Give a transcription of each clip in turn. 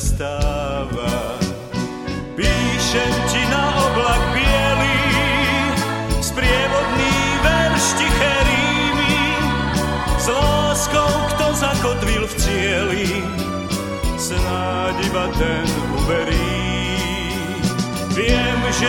stáva. Píšem ti na oblak bielý, sprievodný verš tiché rímy, s láskou, kto zakotvil v cieli, snáď iba ten uverí. Viem, že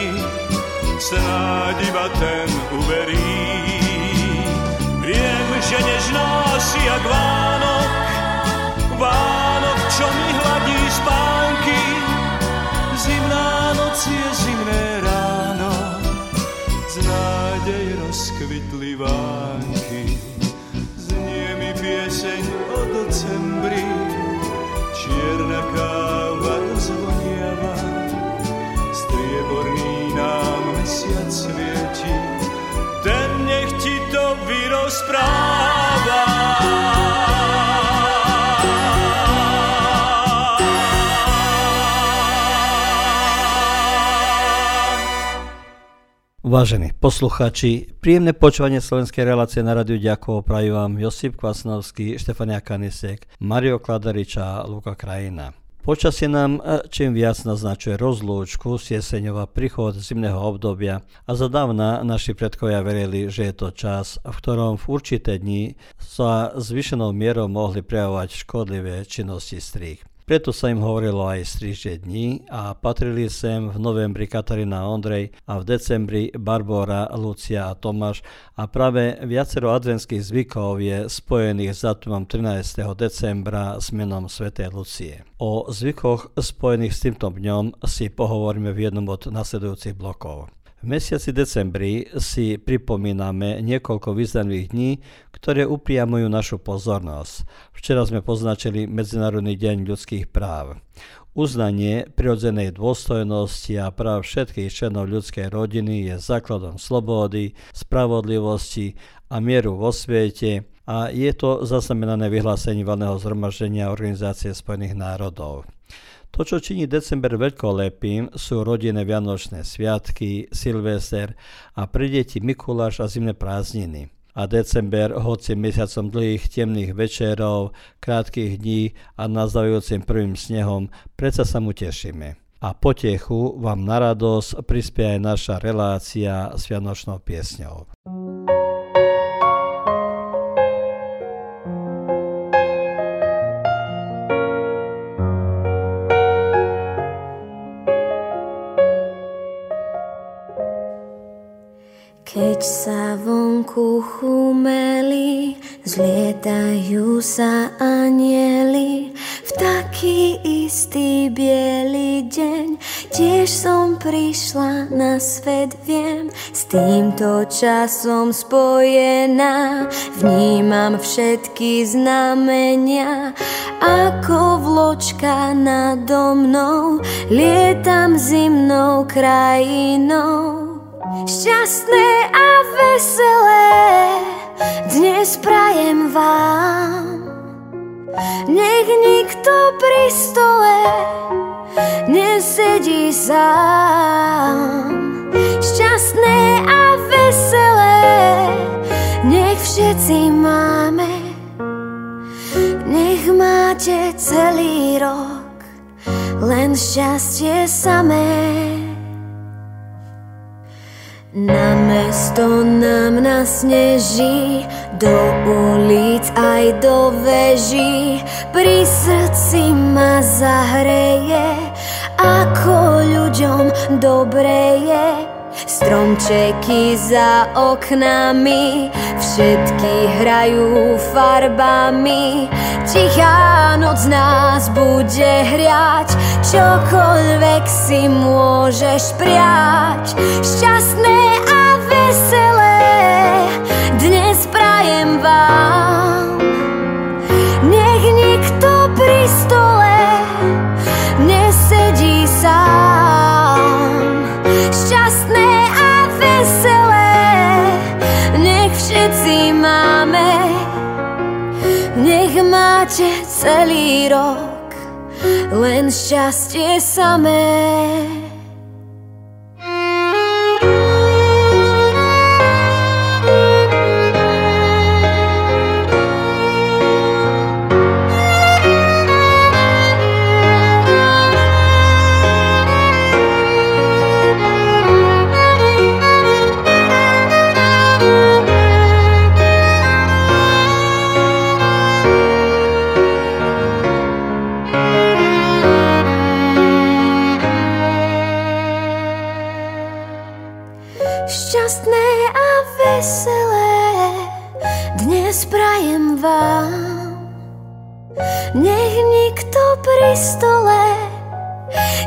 jak Vánok, Vánok, čo mi hladí spánky, zimná noc je zimné rozkvitli vánky. Znie mi pieseň o decembri, čierna káva Vážení posluchači, príjemné počúvanie slovenskej relácie na radiu Ďakovo prajú vám Josip Kvasnovský, Štefania Kanisek, Mario Kladariča a Luka Krajina. Počasie nám čím viac naznačuje rozlúčku z jeseňova príchod zimného obdobia a zadávna naši predkovia verili, že je to čas, v ktorom v určité dni sa zvyšenou mierou mohli prejavovať škodlivé činnosti strých. Preto sa im hovorilo aj strižie dní a patrili sem v novembri Katarína Ondrej a v decembri Barbora, Lucia a Tomáš a práve viacero adventských zvykov je spojených s datumom 13. decembra s menom svätej Lucie. O zvykoch spojených s týmto dňom si pohovoríme v jednom od nasledujúcich blokov. V mesiaci decembri si pripomíname niekoľko významných dní, ktoré upriamujú našu pozornosť. Včera sme poznačili Medzinárodný deň ľudských práv. Uznanie prirodzenej dôstojnosti a práv všetkých členov ľudskej rodiny je základom slobody, spravodlivosti a mieru vo svete a je to zaznamenané vyhlásení valného zhromaždenia Organizácie spojených národov. To, čo činí december veľkolepým, sú rodinné vianočné sviatky, Silvester a pre deti Mikuláš a zimné prázdniny. A december, hoci mesiacom dlhých temných večerov, krátkých dní a nazdávajúcim prvým snehom, predsa sa mu tešíme. A potechu vám na radosť prispie aj naša relácia s Vianočnou piesňou. Keď Tiež som prišla na svet, viem S týmto časom spojená. Vnímam všetky znamenia. Ako vločka nado mnou Lietam zimnou krajinou. Šťastné a veselé Dnes prajem vám. Nech nikto pri stole nesedí sám. Šťastné a veselé, nech všetci máme. Nech máte celý rok, len šťastie samé. Na mesto nám nasneží, do ulic aj do veží, pri srdci ma zahreje, ako ľuďom dobre je. Stromčeky za oknami, všetky hrajú farbami, tichá noc nás bude hriať, čokoľvek si môžeš priať. Šťastné a veselé vám. Nech nikto pri stole nesedí sám. Šťastné a veselé nech všetci máme. Nech máte celý rok len šťastie samé.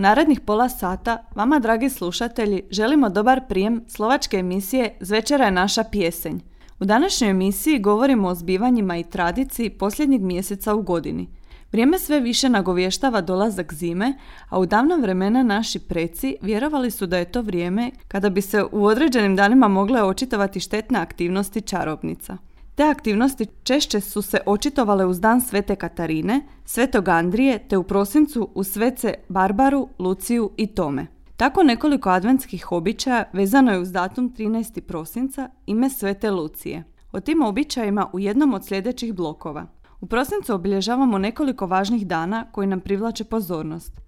Narednih pola sata vama, dragi slušatelji, želimo dobar prijem slovačke emisije Zvečera je naša pjesenj. U današnjoj emisiji govorimo o zbivanjima i tradiciji posljednjeg mjeseca u godini – Vrijeme sve više nagovještava dolazak zime, a u davna vremena naši preci vjerovali su da je to vrijeme kada bi se u određenim danima mogle očitovati štetne aktivnosti čarobnica. Te aktivnosti češće su se očitovale uz dan Svete Katarine, Svetog Andrije te u prosincu u svece Barbaru, Luciju i Tome. Tako nekoliko adventskih običaja vezano je uz datum 13. prosinca ime Svete Lucije. O tim običajima u jednom od sljedećih blokova. U prosincu obilježavamo nekoliko važnih dana koji nam privlače pozornost.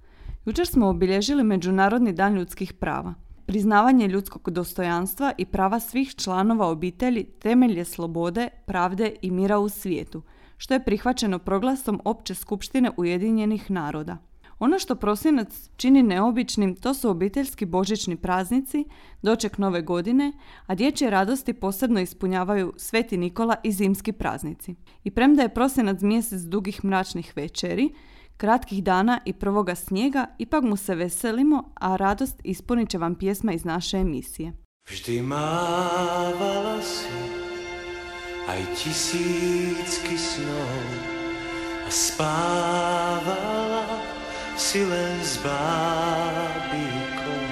Jučer smo obilježili Međunarodni dan ljudskih prava. Priznavanje ljudskog dostojanstva i prava svih članova obitelji temelje slobode, pravde i mira u svijetu, što je prihvaćeno proglasom Opće skupštine Ujedinjenih naroda. Ono što prosinac čini neobičnim to su obiteljski božićni praznici, doček nove godine, a dječje radosti posebno ispunjavaju Sveti Nikola i zimski praznici. I premda je prosinac mjesec dugih mračnih večeri, kratkih dana i prvoga snijega, ipak mu se veselimo, a radost ispunit će vam pjesma iz naše emisije. Vždy mávala si aj tisícky snov a spávala si len s bábikou.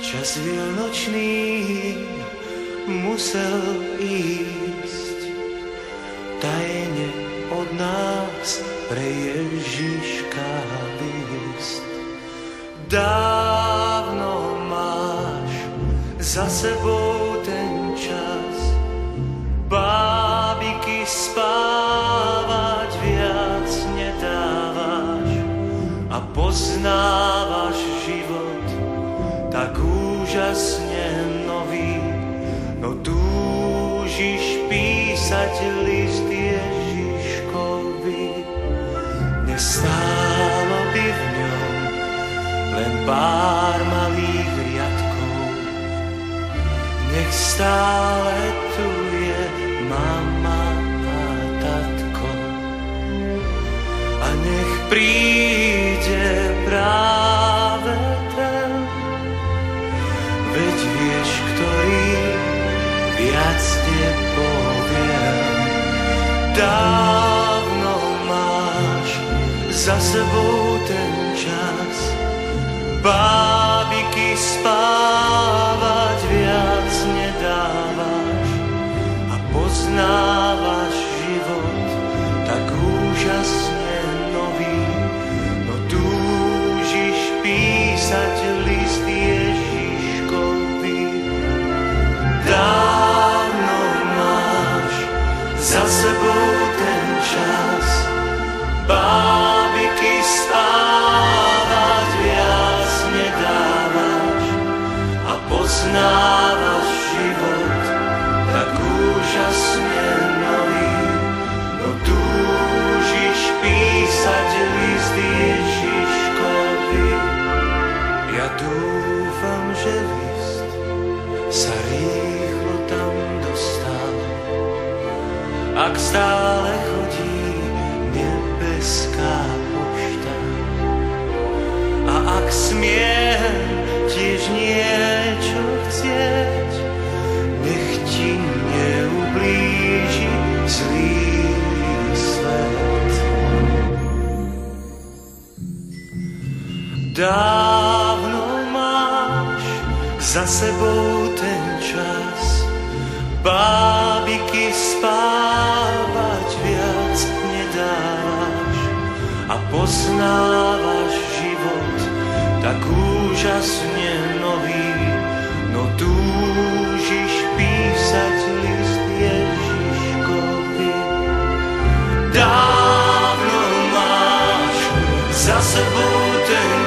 Včas vianočný musel ísť Dávno máš za sebou pár malých riadkov, nech stále tu je mama a tatko. A nech príde práve ten, veď vieš, ktorý viac nepoviem. Dávno máš za sebou bábiky stále chodí nebeská pošta. A ak smiem tiež niečo chcieť, nech ti neublíži zlý svet. Dávno máš za sebou ten čas, bábiky spávať poznávaš život tak úžasne nový, no túžiš písať list Ježiškovi. Dávno máš za sebou ten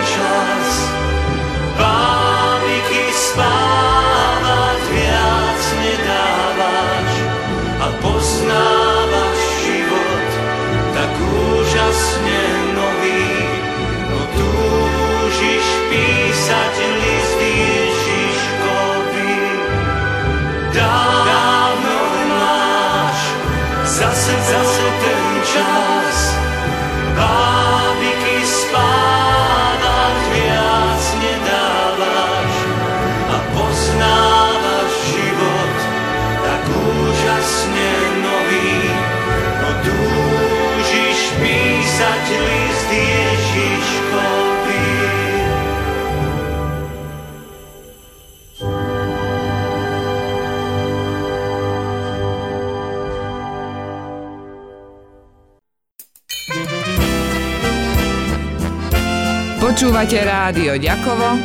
Počúvate rádio Ďakovo,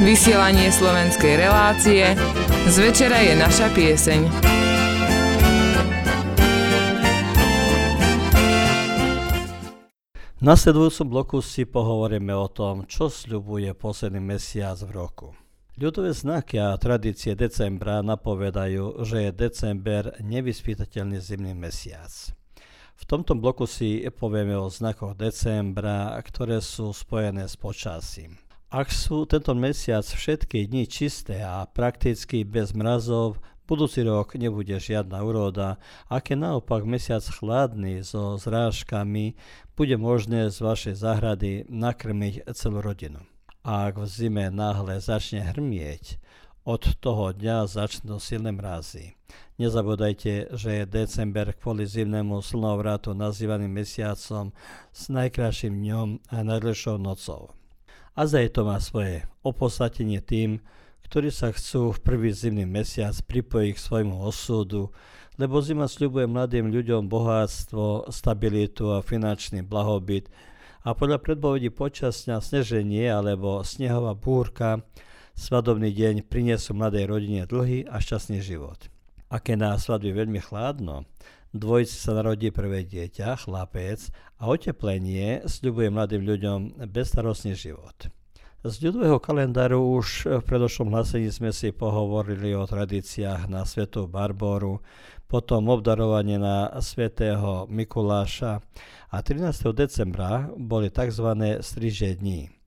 vysielanie slovenskej relácie, z večera je naša pieseň. V nasledujúcom bloku si pohovoríme o tom, čo sľubuje posledný mesiac v roku. Ľudové znaky a tradície decembra napovedajú, že je december nevyspytateľný zimný mesiac. V tomto bloku si povieme o znakoch decembra, ktoré sú spojené s počasím. Ak sú tento mesiac všetky dni čisté a prakticky bez mrazov, budúci rok nebude žiadna úroda, ak je naopak mesiac chladný so zrážkami, bude možné z vašej záhrady nakrmiť celú rodinu. A ak v zime náhle začne hrmieť, od toho dňa začnú silné mrazy. Nezabúdajte, že je december kvôli zimnému slnovratu nazývaný mesiacom s najkrajším dňom a najdlhšou nocou. A za to má svoje opodstatnenie tým, ktorí sa chcú v prvý zimný mesiac pripojiť k svojmu osudu, lebo zima sľubuje mladým ľuďom bohatstvo, stabilitu a finančný blahobyt a podľa predpovedí počasňa sneženie alebo snehová búrka svadobný deň prinesú mladej rodine dlhý a šťastný život. Ak je na svadbe veľmi chladno, Dvojici sa narodí prvé dieťa, chlapec, a oteplenie sľubuje mladým ľuďom bezstarostný život. Z ľudového kalendáru už v predošlom hlasení sme si pohovorili o tradíciách na Svetu Barboru, potom obdarovanie na svätého Mikuláša a 13. decembra boli tzv. striže dní.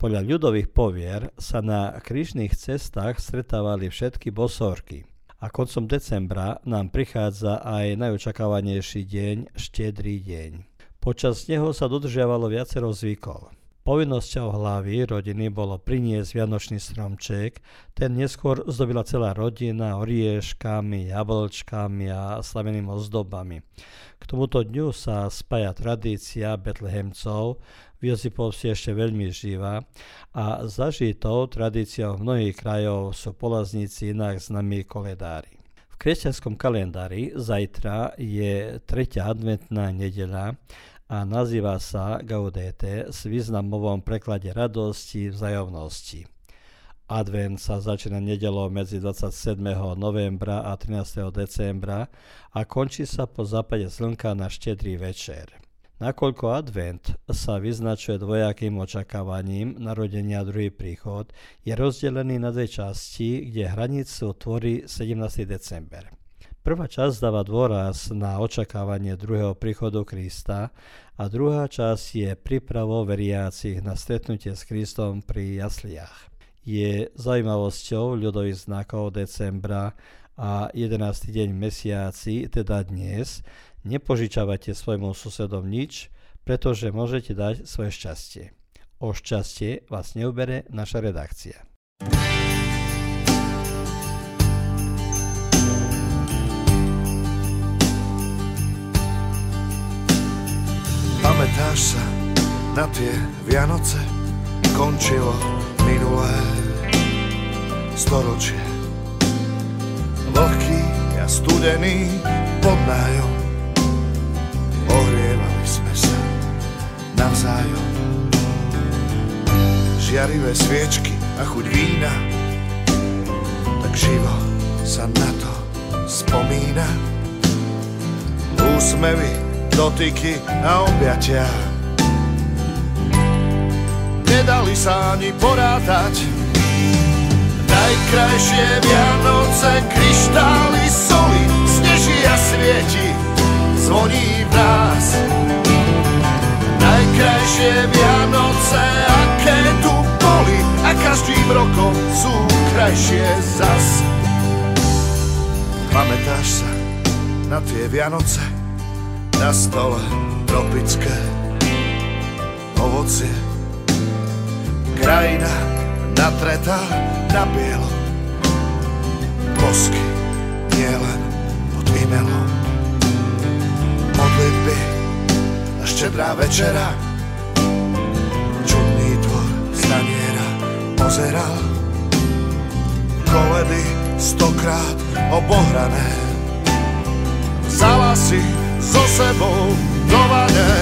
Podľa ľudových povier sa na krížnych cestách stretávali všetky bosorky a koncom decembra nám prichádza aj najočakávanejší deň, štedrý deň. Počas neho sa dodržiavalo viacero zvykov. Povinnosťou hlavy rodiny bolo priniesť vianočný stromček, ten neskôr zdobila celá rodina orieškami, jablčkami a slavenými ozdobami. K tomuto dňu sa spája tradícia betlehemcov, v Josipovsi ešte veľmi živá a zažitou tradíciou mnohých krajov sú polazníci inak známi koledári. V kresťanskom kalendári zajtra je tretia adventná nedeľa a nazýva sa Gaudete s významovom preklade radosti, vzájomnosti. Advent sa začína nedelou medzi 27. novembra a 13. decembra a končí sa po západe slnka na štedrý večer. Nakoľko advent sa vyznačuje dvojakým očakávaním narodenia druhý príchod, je rozdelený na dve časti, kde hranicu tvorí 17. december. Prvá časť dáva dôraz na očakávanie druhého príchodu Krista a druhá časť je prípravou veriacich na stretnutie s Kristom pri jasliach. Je zaujímavosťou ľudových znakov decembra a 11. deň mesiaci, teda dnes, nepožičavate svojmu susedom nič, pretože môžete dať svoje šťastie. O šťastie vás neubere naša redakcia. Pamätáš sa na tie Vianoce? Končilo minulé storočie. Vlhký a studený pod nájom. Navzájom. Žiarivé sviečky a chuť vína, tak živo sa na to spomína. Úsmevy dotyky a objatia. Nedali sa ani porátať, najkrajšie Vianoce, kryštály, soli, sneží a svieti, zvoní v nás. Najkrajšie Vianoce, aké tu boli, a každým rokom sú krajšie zas. Pamätáš sa na tie Vianoce? na stole tropické ovocie. Krajina natretá na bielo, bosky nielen pod imelom. Modlitby a štedrá večera, pozeral. Koledy stokrát obohrané, vzala si so sebou do vane.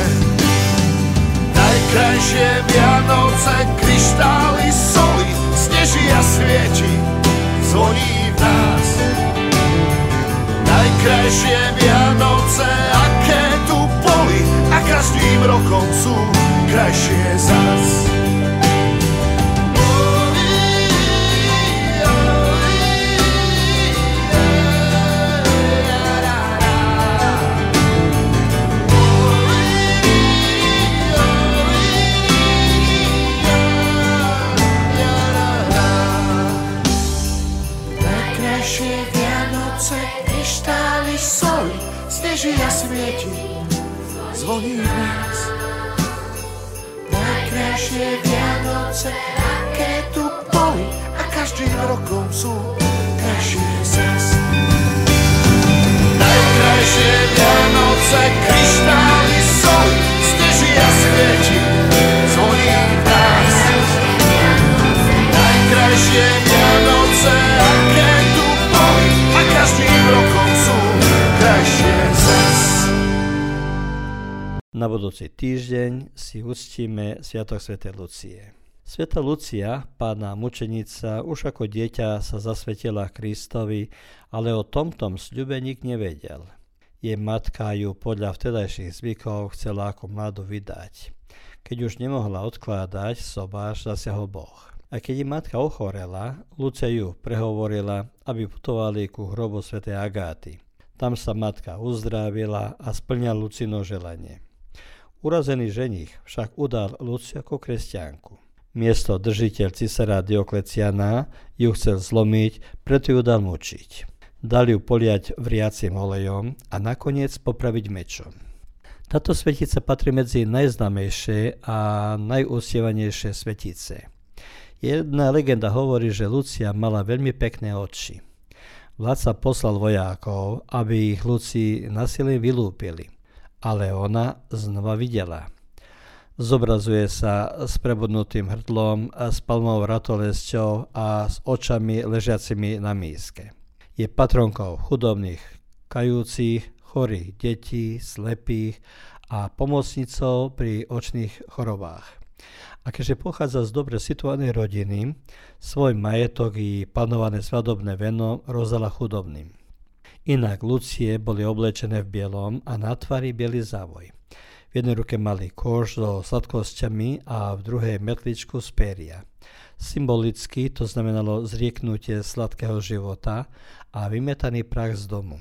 Najkrajšie Vianoce, kryštály, soli, sneží a svieti, zvoní v nás. Najkrajšie Vianoce, aké tu boli a každým rokom sú krajšie zas. Budúci týždeň si uctíme Sviatok Sv. Lucie. Sveta Lucia, pána mučenica, už ako dieťa sa zasvetila Kristovi, ale o tomto sľube nik nevedel. Jej matka ju podľa vtedajších zvykov chcela ako mladú vydať. Keď už nemohla odkladať, sobáš zasiahol Boh. A keď jej matka ochorela, Lucia ju prehovorila, aby putovali ku hrobu svätej Agáty. Tam sa matka uzdravila a splňa Lucino želanie. Urazený ženich však udal Luciu ako kresťanku. Miesto držiteľ cisára Diokleciana ju chcel zlomiť, preto ju dal mučiť. Dal ju poliať vriacim olejom a nakoniec popraviť mečom. Táto svetica patrí medzi najznámejšie a najúsievanejšie svetice. Jedna legenda hovorí, že Lucia mala veľmi pekné oči. Vládca poslal vojákov, aby ich Luci nasilím vylúpili, ale ona znova videla. Zobrazuje sa s prebudnutým hrdlom, s palmou ratolesťou a s očami ležiacimi na míske. Je patronkou chudobných, kajúcich, chorých detí, slepých a pomocnicou pri očných chorobách a keďže pochádza z dobre situovanej rodiny, svoj majetok i plánované svadobné veno rozdala chudobným. Inak Lucie boli oblečené v bielom a na tvári biely závoj. V jednej ruke mali kož so sladkosťami a v druhej metličku z péria. Symbolicky to znamenalo zrieknutie sladkého života a vymetaný prach z domu.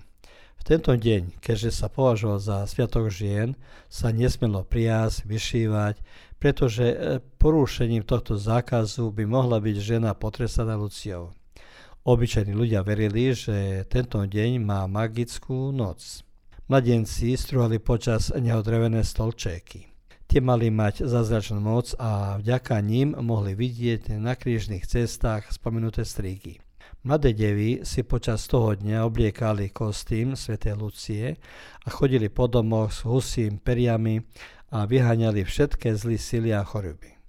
V tento deň, keďže sa považoval za sviatok žien, sa nesmelo priásť, vyšívať, pretože e, porušením tohto zákazu by mohla byť žena potrestaná Luciou. Obyčajní ľudia verili, že tento deň má magickú noc. Mladenci struhali počas neho drevené stolčeky. Tie mali mať zázračnú moc a vďaka ním mohli vidieť na krížnych cestách spomenuté stríky. Mladé devy si počas toho dňa obliekali kostým Sv. Lucie a chodili po domoch s husím periami a vyháňali všetké zlý sily a choroby.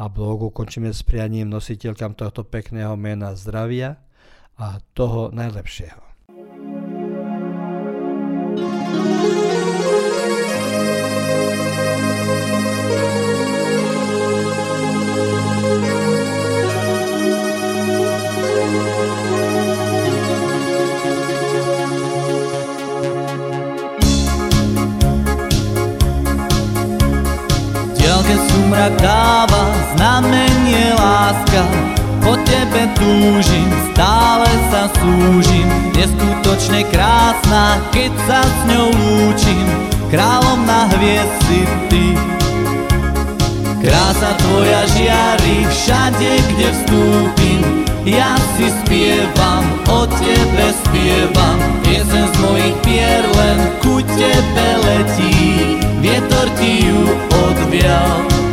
A blogu končíme s prianím nositeľkám tohto pekného mena zdravia a toho najlepšieho. sumrak dáva znamenie láska Po tebe túžim, stále sa súžim. Neskutočne krásna, keď sa s ňou lúčim. Kráľom na hviezd ty. Krása tvoja žiari všade, kde vstúpim. Ja si spievam, o tebe spievam Piesen z mojich pier len ku tebe letí. Vietor ti ju odvial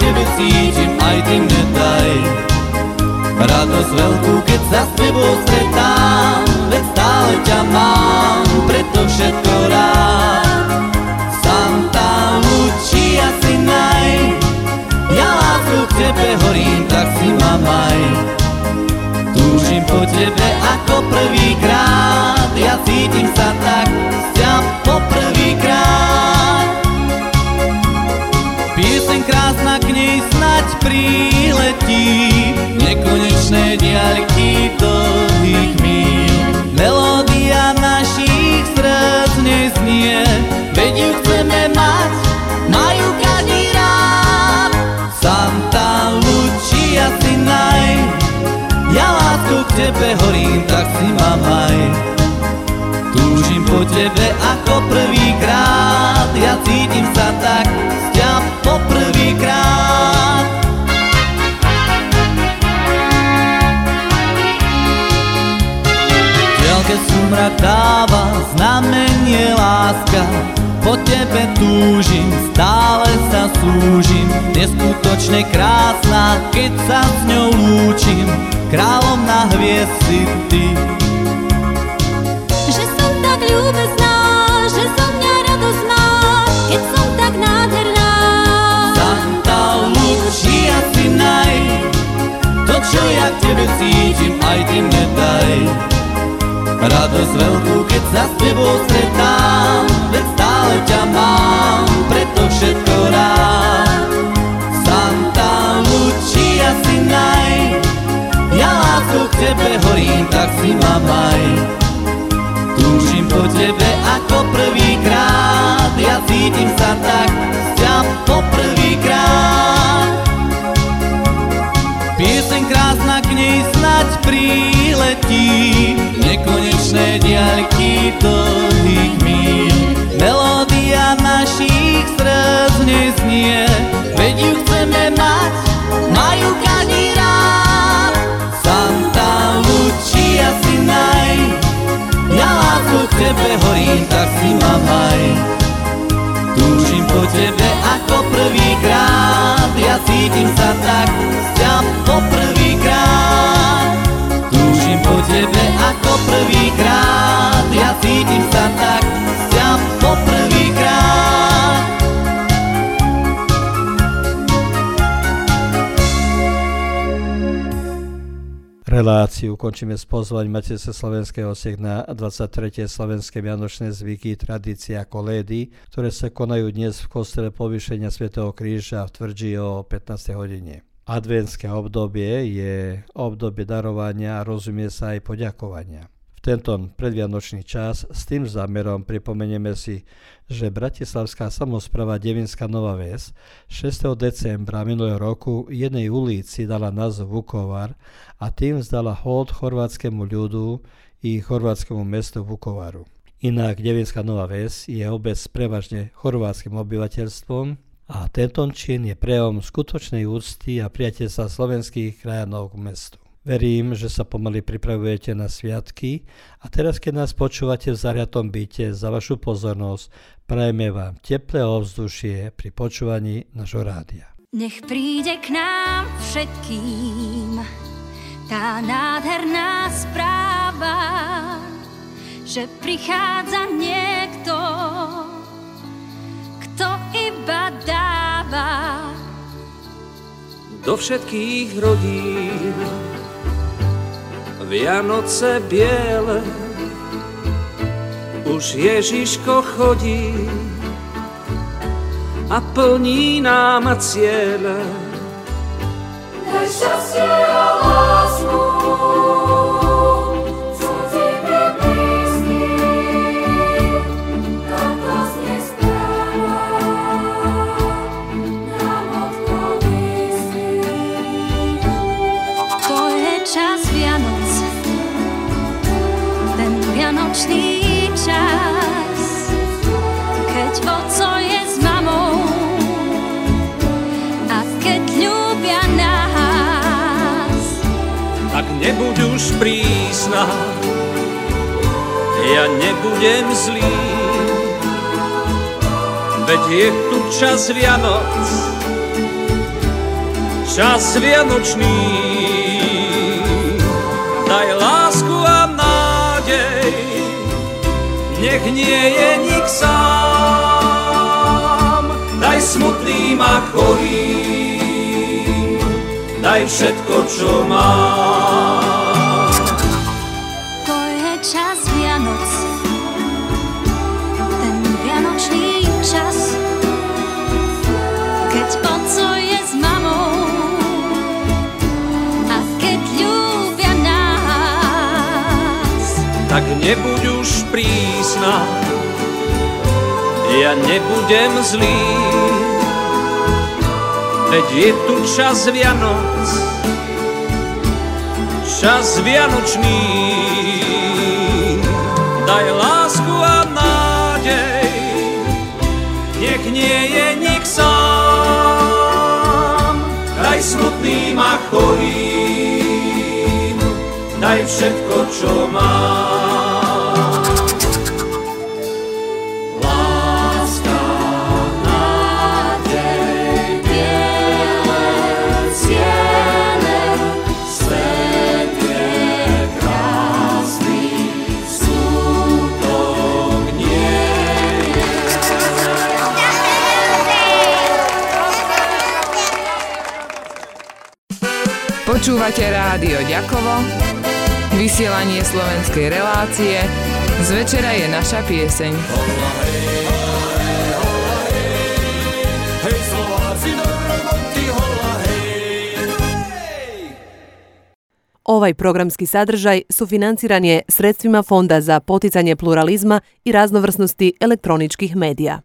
tebe cítim, aj ty mne daj. Radosť veľkú, keď sa s tebou stretám, veď stále ťa mám, preto všetko rád. Santa Lucia si naj, ja lásku k tebe horím, tak si ma maj. Túžim po tebe ako prvýkrát, ja cítim sa tak, príletí Nekonečné diaľky dlhých míl. Melódia našich srdc neznie. Veď ju chceme mať, majú každý rád. Santa Lucia si naj. Ja lásku k tebe horím, tak si ma maj. Túžim po tebe ako prvýkrát. Ja cítim sa tak s ťa poprvýkrát Sumrak dáva znamenie láska. Po tebe túžim, stále sa súžim. Neskutočne krásna, keď sa s ňou lúčim. Kráľom na hviezd si ty. Že som tak ľúbezná, že som mňa radosná Keď som tak nádherná. Lucia si naj. To, čo ja k tebe cítim, aj ty mne daj Radosť veľkú, keď sa s tebou stretám Veď stále ťa mám, preto všetko rád. Santa Lucia si naj Ja lásku k tebe horím, tak si ma maj. Túžim po tebe ako prvýkrát Ja cítim sa tak, s ťa po prvýkrát Pieseň krásna, k nej snať príď diaľky dlhých míl. Melódia našich srdc neznie, veď ju chceme mať, majú každý rád. Santa Lucia si naj, ja lásku k tebe horím, tak si ma maj. Túžim po tebe ako prvýkrát, ja cítim sa tak z ťa po prvýkrát. Tebe ako prvýkrát, ja cítim sa tak z ťa po prvýkrát. Reláciu končíme s pozvaním Matice Slovenského osiek na 23. slovenské vianočné zvyky, tradície a kolédy, ktoré sa konajú dnes v kostele povýšenia svätého Kríža v Tvrdži o 15. hodine. Adventské obdobie je obdobie darovania a rozumie sa aj poďakovania. V tento predvianočný čas s tým zámerom pripomenieme si, že Bratislavská samozpráva Devinská Nová Ves 6. decembra minulého roku jednej ulici dala názov Vukovar a tým vzdala hold chorvátskemu ľudu i chorvátskemu mestu Vukovaru. Inak Devinská Nová Ves je obec prevažne chorvátskym obyvateľstvom a tento čin je prejavom skutočnej úcty a priateľstva slovenských krajanov k mestu. Verím, že sa pomaly pripravujete na sviatky a teraz, keď nás počúvate v zariatom byte, za vašu pozornosť prajeme vám teplé ovzdušie pri počúvaní našho rádia. Nech príde k nám všetkým tá nádherná správa, že prichádza niekto, kto iba dáva. do všetkých rodín. Vianoce biele, už Ježiško chodí a plní nám ciele. Daj šťastie a lásku, už prísna, ja nebudem zlý. Veď je tu čas Vianoc, čas Vianočný. Daj lásku a nádej, nech nie je nik sám. Daj smutným a chorým, daj všetko, čo mám. Nebuď už prísna, ja nebudem zlý. Veď je tu čas Vianoc, čas Vianočný. Daj lásku a nádej, nech nie je nik sám. Daj smutným a chorým, daj všetko, čo mám. Počúvate rádio Ďakovo, vysielanie slovenskej relácie, z večera je naša pieseň. Ovaj programski sadržaj sufinanciran je sredstvima Fonda za poticanje pluralizma i raznovrsnosti elektroničkih medija.